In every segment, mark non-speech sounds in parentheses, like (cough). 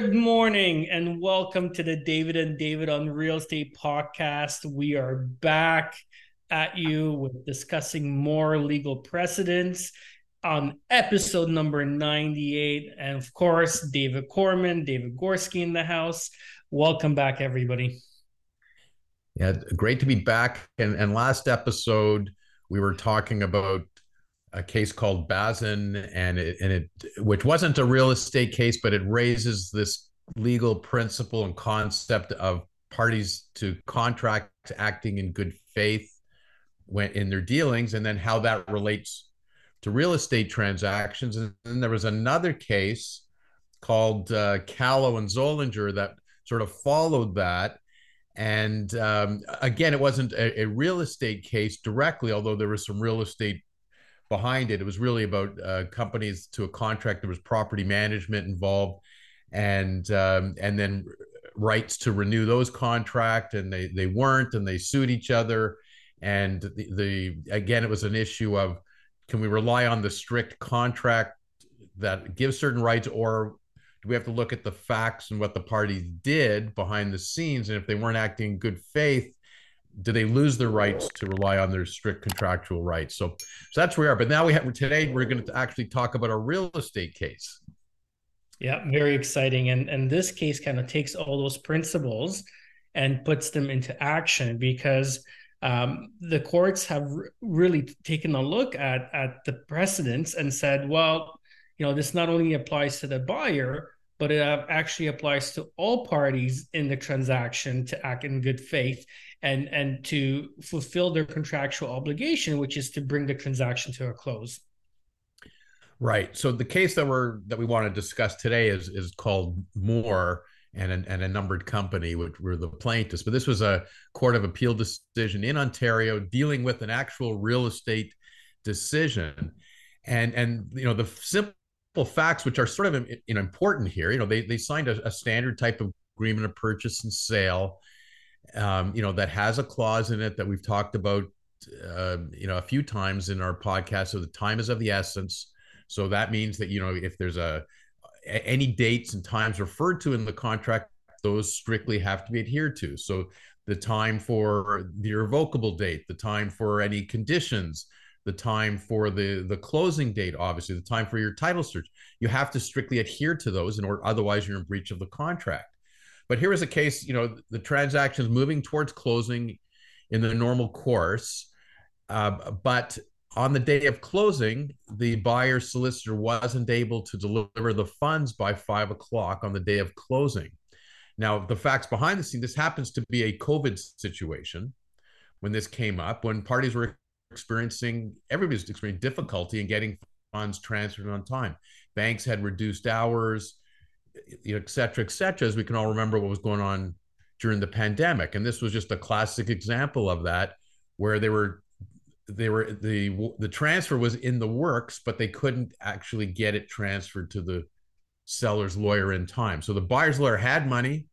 Good morning and welcome to the David and David on Real Estate podcast. We are back at you with discussing more legal precedents on episode number 98. And of course, David Korman, David Gorski in the house. Welcome back, everybody. Yeah, great to be back. And, and last episode, we were talking about a case called Bhasin, and it, and it which wasn't a real estate case, but it raises this legal principle and concept of parties to contract acting in good faith when in their dealings, and then how that relates to real estate transactions. And then there was another case called uh, Callow and Zollinger that sort of followed that. And um, again, it wasn't a, a, real estate case directly, although there was some real estate behind it. It was really about uh, companies to a contract. There was property management involved, and um, and then rights to renew those contract, and they they weren't, and they sued each other. And the, the again, it was an issue of can we rely on the strict contract that gives certain rights, or do we have to look at the facts and what the parties did behind the scenes, and if they weren't acting in good faith? Do they lose their rights to rely on their strict contractual rights? So, so that's where we are. But now we have today we're going to actually talk about a real estate case. Yeah, very exciting. And and this case kind of takes all those principles and puts them into action because um, the courts have really taken a look at at the precedents and said, well, you know, this not only applies to the buyer, but it actually applies to all parties in the transaction to act in good faith and and to fulfill their contractual obligation, which is to bring the transaction to a close. Right. So the case that we're that we want to discuss today is is called Moore and and a numbered company, which were the plaintiffs. But this was a court of appeal decision in Ontario dealing with an actual real estate decision, and and you know the simple facts, which are sort of you know important here. You know they they signed a, a standard type of agreement of purchase and sale um, you know, that has a clause in it that we've talked about, uh, you know, a few times in our podcast. So the time is of the essence. So that means that you know, if there's a any dates and times referred to in the contract, those strictly have to be adhered to. So the time for the irrevocable date, the time for any conditions, the time for the the closing date, obviously the time for your title search, you have to strictly adhere to those, in order otherwise you're in breach of the contract. But here is a case, you know, the transaction is moving towards closing in the normal course. Uh, but on the day of closing, the buyer solicitor wasn't able to deliver the funds by five o'clock on the day of closing. Now, the facts behind the scene, this happens to be a COVID situation when this came up, when parties were experiencing, everybody's experiencing difficulty in getting funds transferred on time. Banks had reduced hours, et cetera, et cetera, as we can all remember what was going on during the pandemic. And this was just a classic example of that, where they were they were the the transfer was in the works, but they couldn't actually get it transferred to the seller's lawyer in time. So the buyer's lawyer had money,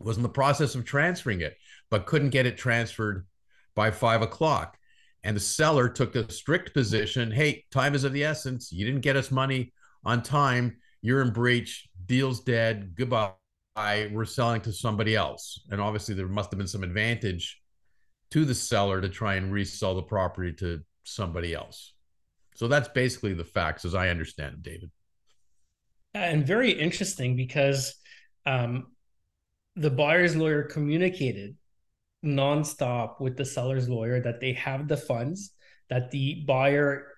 was in the process of transferring it, but couldn't get it transferred by five o'clock. And the seller took a strict position hey, time is of the essence. You didn't get us money on time you're in breach, deal's dead, goodbye. We're selling to somebody else. And obviously, there must have been some advantage to the seller to try and resell the property to somebody else. So that's basically the facts as I understand it, David. And very interesting because um, the buyer's lawyer communicated nonstop with the seller's lawyer that they have the funds, that the buyer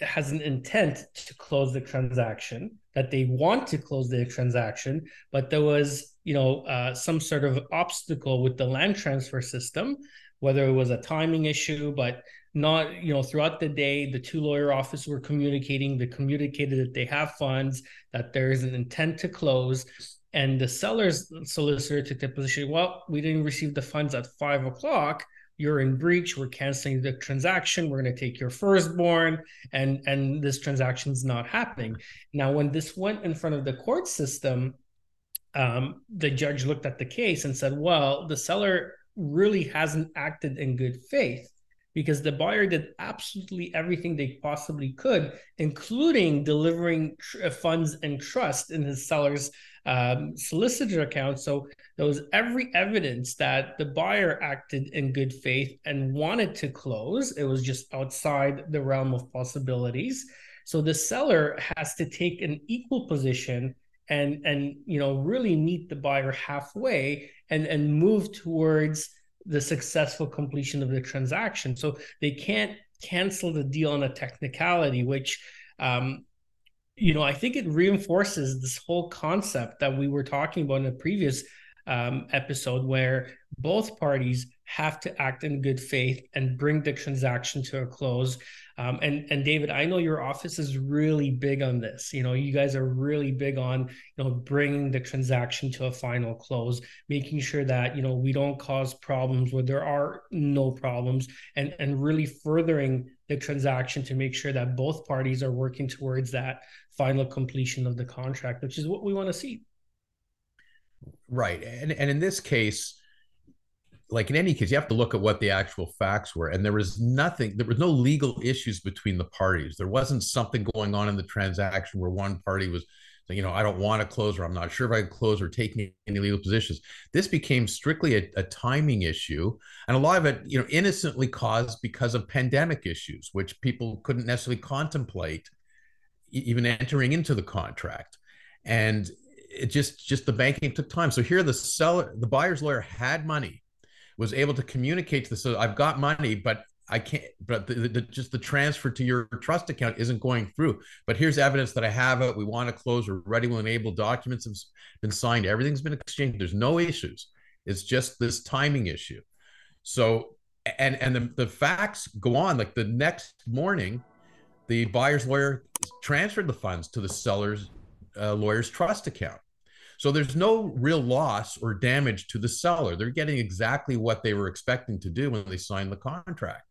has an intent to close the transaction, that they want to close the transaction, but there was, you know, uh, some sort of obstacle with the land transfer system, whether it was a timing issue, but not, you know, throughout the day, the two lawyer offices were communicating. They communicated that they have funds, that there is an intent to close, and the seller's solicitor took the position. Well, we didn't receive the funds at five o'clock you're in breach we're canceling the transaction we're going to take your firstborn and and this transaction is not happening. Now when this went in front of the court system um, the judge looked at the case and said well the seller really hasn't acted in good faith because the buyer did absolutely everything they possibly could, including delivering tr- uh, funds and trust in his seller's um, solicitor account. So there was every evidence that the buyer acted in good faith and wanted to close. It was just outside the realm of possibilities. So the seller has to take an equal position and and you know really meet the buyer halfway and and move towards the successful completion of the transaction. So they can't cancel the deal on a technicality, which um, you know, I think it reinforces this whole concept that we were talking about in a previous um, episode where both parties have to act in good faith and bring the transaction to a close. Um, and and David, I know your office is really big on this. You know, you guys are really big on you know bringing the transaction to a final close, making sure that you know we don't cause problems where there are no problems, and and really furthering the transaction to make sure that both parties are working towards that final completion of the contract, which is what we want to see. Right. And and in this case, like in any case, you have to look at what the actual facts were. And there was nothing, there was no legal issues between the parties. There wasn't something going on in the transaction where one party was you know, I don't want to close or I'm not sure if I can close or taking any legal positions. This became strictly a, a, timing issue. And a lot of it, you know, innocently caused because of pandemic issues, which people couldn't necessarily contemplate even entering into the contract. And it just just the banking took time. So here the seller, the buyer's lawyer had money, was able to communicate to the seller, I've got money, but I can't, but the, the, just the transfer to your trust account isn't going through. But here's evidence that I have it. We want to close. We're ready. We'll enable documents have been signed. Everything's been exchanged. There's no issues. It's just this timing issue. So, and and the, the facts go on. Like the next morning, the buyer's lawyer transferred the funds to the seller's uh, lawyer's trust account. So there's no real loss or damage to the seller. They're getting exactly what they were expecting to do when they signed the contract.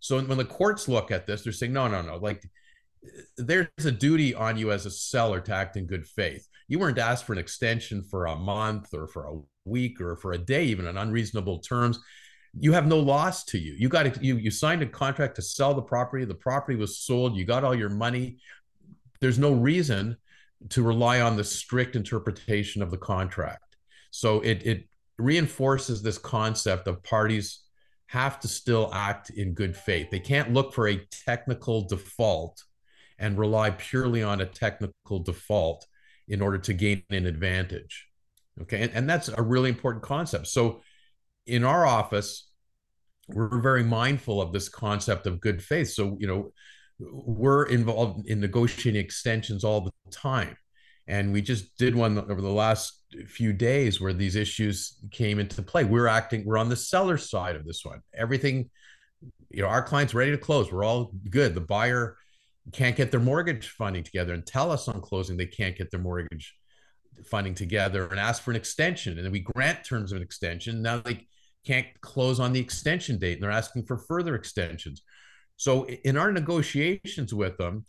So when the courts look at this, they're saying, no, no, no. Like there's a duty on you as a seller to act in good faith. You weren't asked for an extension for a month or for a week or for a day, even on unreasonable terms. You have no loss to you. You got to, you you signed a contract to sell the property. The property was sold. You got all your money. There's no reason to rely on the strict interpretation of the contract. So it it reinforces this concept of parties have to still act in good faith. They can't look for a technical default and rely purely on a technical default in order to gain an advantage. Okay. And, and that's a really important concept. So in our office, we're very mindful of this concept of good faith. So, you know, we're involved in negotiating extensions all the time. And we just did one over the last few days where these issues came into play. We're acting, we're on the seller side of this one. Everything, you know, our client's ready to close. We're all good. The buyer can't get their mortgage funding together and tell us on closing they can't get their mortgage funding together and ask for an extension. And then we grant terms of an extension. Now they can't close on the extension date and they're asking for further extensions. So in our negotiations with them,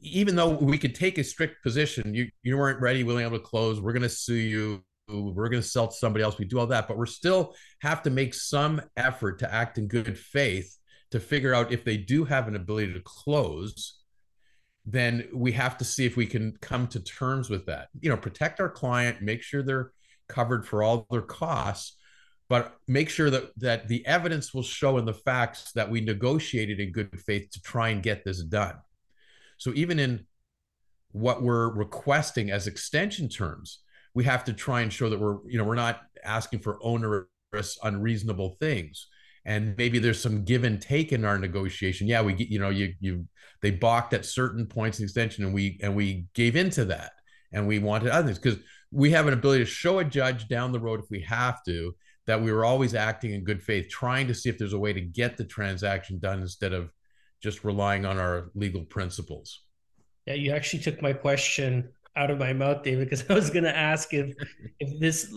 even though we could take a strict position, you you weren't ready, willing able to close. We're going to sue you. We're going to sell to somebody else. We do all that, but we're still have to make some effort to act in good faith to figure out if they do have an ability to close. Then we have to see if we can come to terms with that. You know, protect our client, make sure they're covered for all their costs, but make sure that that the evidence will show in the facts that we negotiated in good faith to try and get this done. So even in what we're requesting as extension terms, we have to try and show that we're, you know, we're not asking for onerous, unreasonable things. And maybe there's some give and take in our negotiation. Yeah, we you know, you you they balked at certain points in extension, and we and we gave into that, and we wanted other things because we have an ability to show a judge down the road if we have to that we were always acting in good faith, trying to see if there's a way to get the transaction done instead of just relying on our legal principles. Yeah, you actually took my question out of my mouth, David, because (laughs) I was going to ask if if this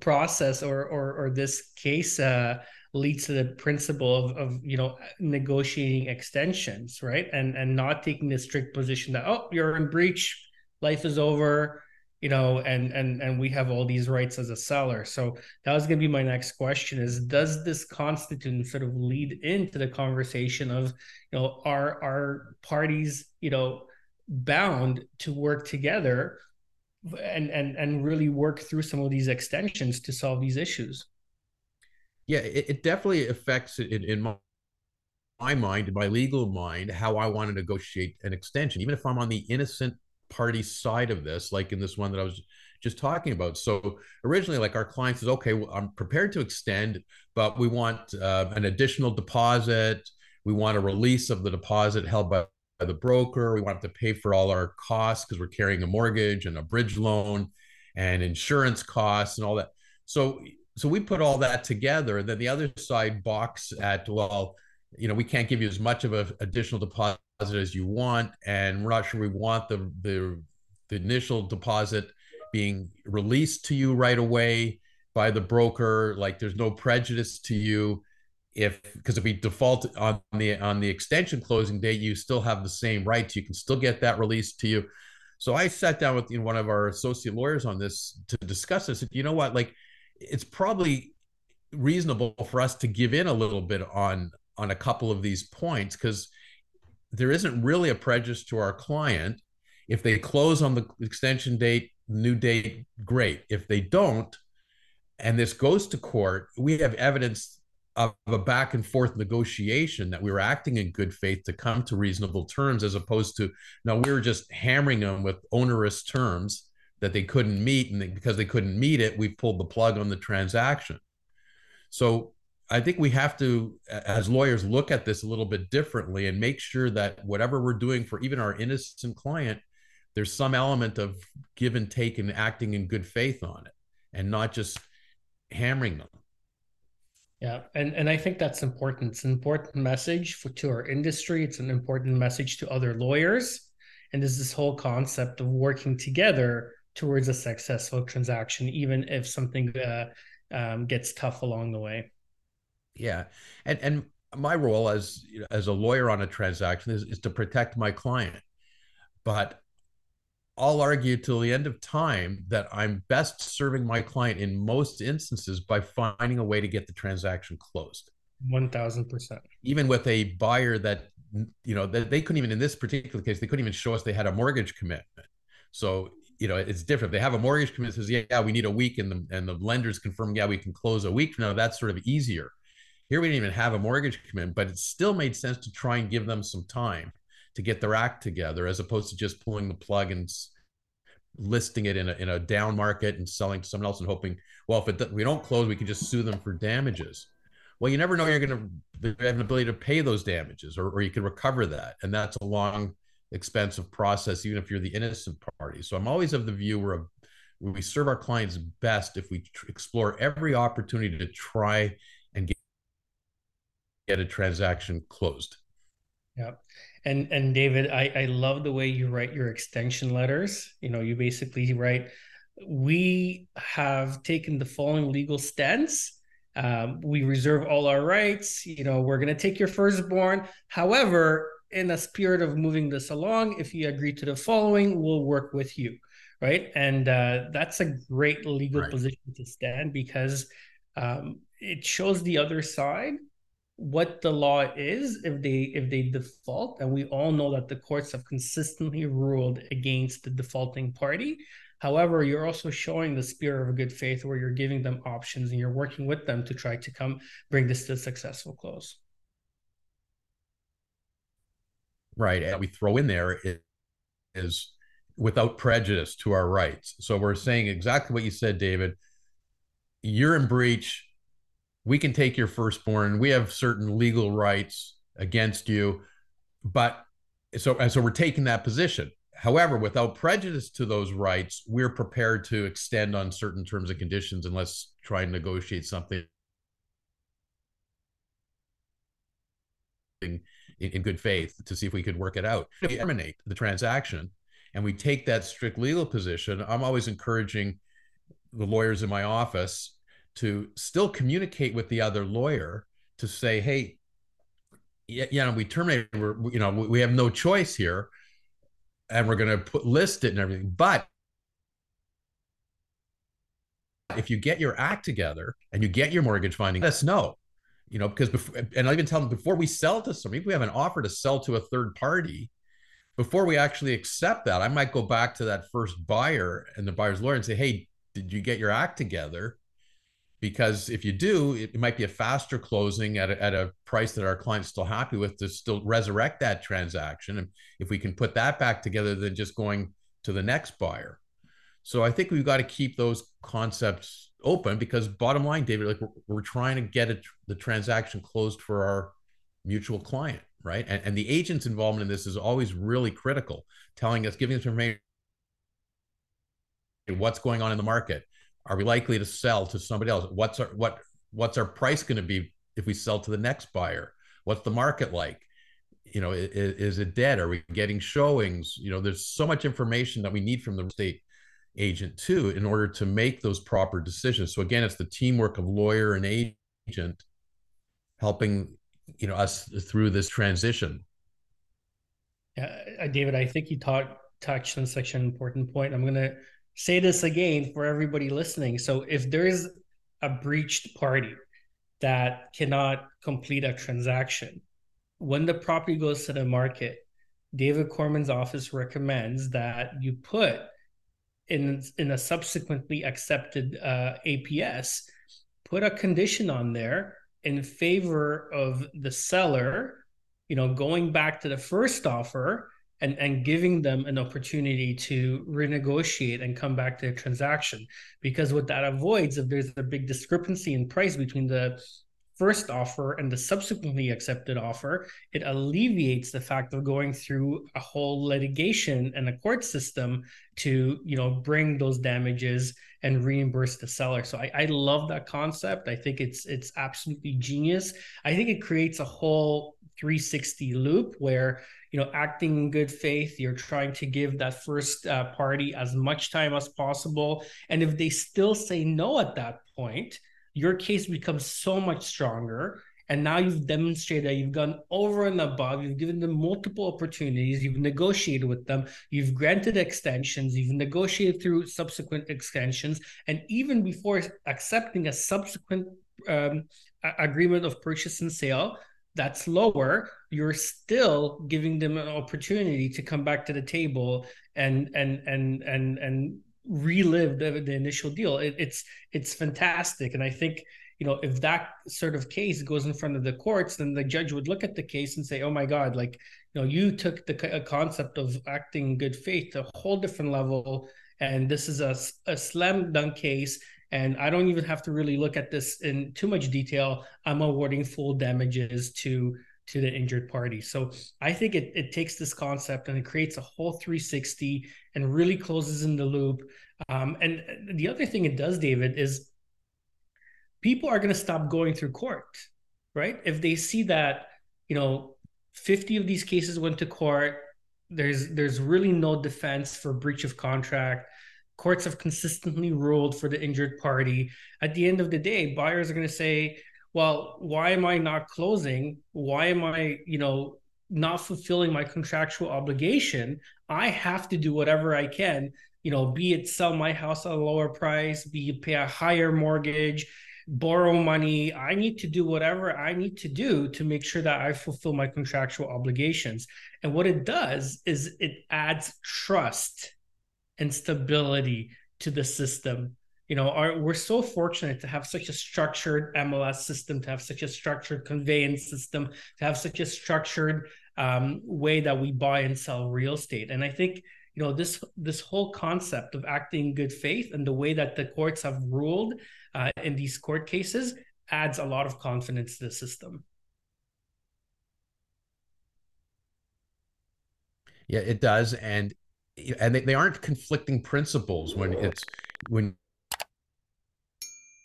process or or, or this case uh, leads to the principle of, of you know negotiating extensions, right? And and not taking the strict position that oh you're in breach, life is over, you know and and and we have all these rights as a seller. So that was going to be my next question is does this constitute sort of lead into the conversation of you know are are parties you know bound to work together and and and really work through some of these extensions to solve these issues? Yeah it, it definitely affects it in, in my, my mind in my legal mind how i want to negotiate an extension. Even if i'm on the innocent party side of this like in this one that i was just talking about so originally like our client says okay well, i'm prepared to extend but we want uh, an additional deposit we want a release of the deposit held by by the broker. We want to pay for all our costs because we're carrying a mortgage and a bridge loan and insurance costs and all that. So so we put all that together. And then the other side box at well, you know, we can't give you as much of an additional deposit as you want, and we're not sure we want the the the initial deposit being released to you right away by the broker. Like there's no prejudice to you if because if we default on the on the extension closing date, you still have the same rights. You can still get that released to you. So I sat down with you know, one of our associate lawyers on this to discuss this. You know what? Like, it's probably reasonable for us to give in a little bit on on a couple of these points because there isn't really a prejudice to our client. If they close on the extension date, new date, great. If they don't, and this goes to court, we have evidence of a back and forth negotiation that we were acting in good faith to come to reasonable terms as opposed to now we were just hammering them with onerous terms that they couldn't meet and because they couldn't meet it we pulled the plug on the transaction so i think we have to as lawyers look at this a little bit differently and make sure that whatever we're doing for even our innocent client there's some element of give and take and acting in good faith on it and not just hammering them yeah, and and I think that's important. It's an important message for to our industry. It's an important message to other lawyers, and there's this whole concept of working together towards a successful transaction, even if something uh, um, gets tough along the way. Yeah, and and my role as as a lawyer on a transaction is, is to protect my client, but I'll argue till the end of time that I'm best serving my client in most instances by finding a way to get the transaction closed. 1000%. Even with a buyer that, you know, that they couldn't even, in this particular case, they couldn't even show us they had a mortgage commitment. So, you know, it's different. If They have a mortgage commitment says, yeah, yeah, we need a week. And the, and the lenders confirm, yeah, we can close a week from now. That's sort of easier. Here we didn't even have a mortgage commitment, but it still made sense to try and give them some time to get their act together as opposed to just pulling the plug and listing it in a, in a down market and selling to someone else and hoping well if it, we don't close we can just sue them for damages. Well you never know you're going to have an ability to pay those damages or, or you can recover that and that's a long expensive process even if you're the innocent party. So i'm always of the view where we serve our clients best if we tr- explore every opportunity to try get a transaction closed yeah. And and David, I, I love the way you write your extension letters. You know, you basically write, we have taken the following legal stance. Um, we reserve all our rights. You know, we're going to take your firstborn. However, in the spirit of moving this along, if you agree to the following, we'll work with you. Right. And uh, that's a great legal right. position to stand because um, it shows the other side what the law is if they if they default and we all know that the courts have consistently ruled against the defaulting party. However you're also showing the spirit of good faith where you're giving them options and you're working with them to try to come bring this to a successful close. Right and we throw in there is without prejudice to our rights. So we're saying exactly what you said david. You're in breach we can take your firstborn. We have certain legal rights against you, but so and so we're taking that position. However, without prejudice to those rights, we're prepared to extend on certain terms and conditions and let's try and negotiate something in, in good faith to see if we could work it out. We terminate the transaction and we take that strict legal position, I'm always encouraging the lawyers in my office to still communicate with the other lawyer to say, hey, yeah, you know, we terminated, we're, you know, we have no choice here and we're going to put list it and everything. But if you get your act together and you get your mortgage finding, let us know. You know, because before, and I even tell them before we sell to somebody, if we have an offer to sell to a third party, before we actually accept that, I might go back to that first buyer and the buyer's lawyer and say, "Hey, did you get your act together?" Because if you do, it, might be a faster closing at a, at a price that our client's still happy with to still resurrect that transaction. And if we can put that back together, than just going to the next buyer. So I think we've got to keep those concepts open because bottom line, David, like we're, we're trying to get it, the transaction closed for our mutual client, right? And, and the agent's involvement in this is always really critical, telling us, giving us information, what's going on in the market. Are we likely to sell to somebody else? What's our what what's our price going to be if we sell to the next buyer? What's the market like? You know, is, is it dead? Are we getting showings? You know, there's so much information that we need from the state agent too in order to make those proper decisions so again it's the teamwork of lawyer and agent helping you know us through this transition yeah uh, david i think you talked touched on such an important point i'm going to say this again for everybody listening. So if there's a breached party that cannot complete a transaction when the property goes to the market david korman's office recommends that you put in in a subsequently accepted uh, APS, put a condition on there in favor of the seller, you know, going back to the first offer and and giving them an opportunity to renegotiate and come back to a transaction. Because what that avoids, if there's a big discrepancy in price between the first offer and the subsequently accepted offer, it alleviates the fact of going through a whole litigation and a court system to, you know, bring those damages and reimburse the seller. So I, I love that concept. I think it's it's absolutely genius. I think it creates a whole 360 loop where you know acting in good faith you're trying to give that first uh, party as much time as possible and if they still say no at that point your case becomes so much stronger. And now you've demonstrated that you've gone over and above. You've given them multiple opportunities. You've negotiated with them. You've granted extensions. You've negotiated through subsequent extensions. And even before accepting a subsequent um, agreement of purchase and sale, that's lower you're still giving them an opportunity to come back to the table and and and and and relive the, the initial deal. It, it's it's fantastic, and I think you know if that sort of case goes in front of the courts, then the judge would look at the case and say, "Oh my God, like you know, you took the concept of acting good faith to a whole different level, and this is a a slam dunk case." And I don't even have to really look at this in too much detail. I'm awarding full damages to to the injured party. So I think it, it takes this concept and it creates a whole 360 and really closes in the loop. Um, and the other thing it does, David, is people are going to stop going through court, right? If they see that, you know, 50 of these cases went to court, there's there's really no defense for breach of contract. Courts have consistently ruled for the injured party. At the end of the day, buyers are going to say, well, why am I not closing? Why am I, you know, not fulfilling my contractual obligation? I have to do whatever I can, you know, be it sell my house at a lower price, be it pay a higher mortgage, borrow money. I need to do whatever I need to do to make sure that I fulfill my contractual obligations. And what it does is it adds trust and stability to the system you know are we're so fortunate to have such a structured mls system to have such a structured conveyance system to have such a structured um, way that we buy and sell real estate. And i think you know this this whole concept of acting in good faith and the way that the courts have ruled uh, in these court cases adds a lot of confidence to the system. Yeah it does. And and they, they aren't conflicting principles when it's when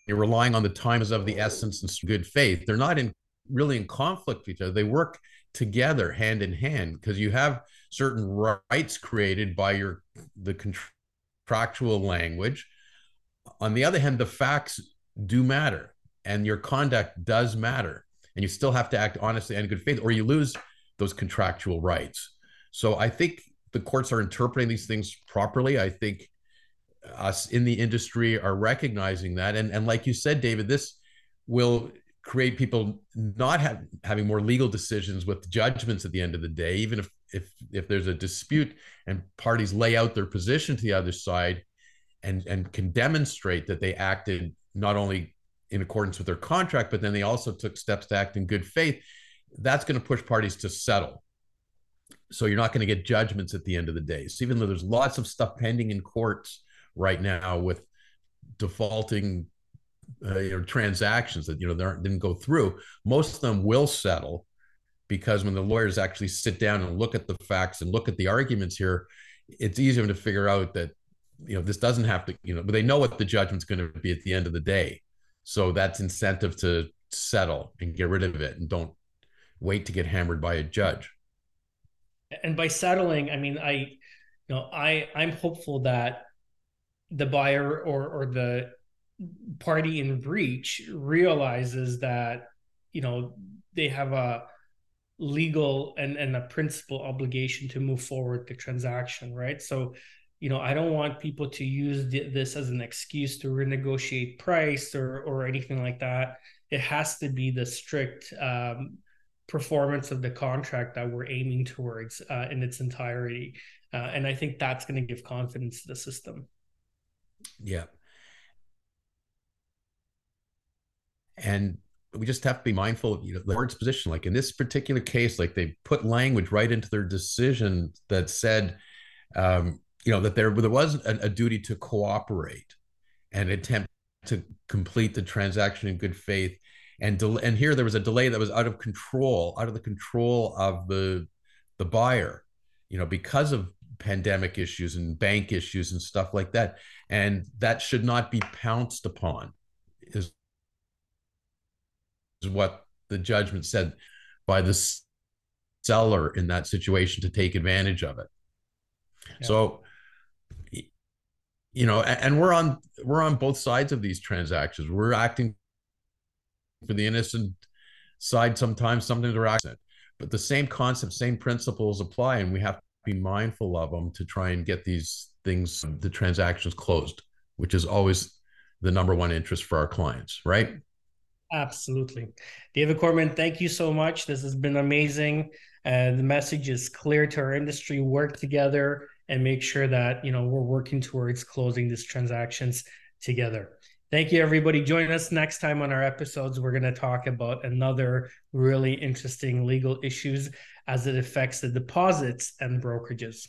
you're relying on the times of the essence and good faith. They're not in really in conflict with each other. They work together hand in hand because you have certain rights created by your the contractual language. On the other hand, the facts do matter and your conduct does matter. And you still have to act honestly and good faith, or you lose those contractual rights. So I think the courts are interpreting these things properly. I think us in the industry are recognizing that. And, and like you said, David, this will create people not have, having more legal decisions with judgments at the end of the day, even if if if there's a dispute and parties lay out their position to the other side and and can demonstrate that they acted not only in accordance with their contract, but then they also took steps to act in good faith, that's going to push parties to settle. So you're not going to get judgments at the end of the day. So even though there's lots of stuff pending in courts right now with defaulting uh, you know, transactions that you know they didn't go through, most of them will settle because when the lawyers actually sit down and look at the facts and look at the arguments here, it's easier to figure out that you know this doesn't have to you know but they know what the judgment's going to be at the end of the day. So that's incentive to settle and get rid of it and don't wait to get hammered by a judge. And by settling i mean i you know i i'm hopeful that the buyer or or the party in breach realizes that you know they have a legal and and a principal obligation to move forward the transaction right? So you know i don't want people to use this as an excuse to renegotiate price or or anything like that. It has to be the strict um, performance of the contract that we're aiming towards uh, in its entirety. Uh, and i think that's going to give confidence to the system yeah. And we just have to be mindful of you know the board's position. Like in this particular case like they put language right into their decision that said um, you know that there there was a, a duty to cooperate and attempt to complete the transaction in good faith. And del- and here there was a delay that was out of control out of the control of the the buyer you know because of pandemic issues and bank issues and stuff like that and that should not be pounced upon is is what the judgment said by the seller in that situation to take advantage of it. Yeah. So you know and we're on we're on both sides of these transactions we're acting for the innocent side sometimes sometimes we're acting but the same concept same principles apply and we have be mindful of them to try and get these things the transactions closed which is always the number one interest for our clients right Absolutely. David Korman, thank you so much. This has been amazing. Uh, the message is clear to our industry. Work together and make sure that you know we're working towards closing these transactions together. Thank you, everybody. Join us next time on our episodes. We're going to talk about another really interesting legal issues as it affects the deposits and brokerages.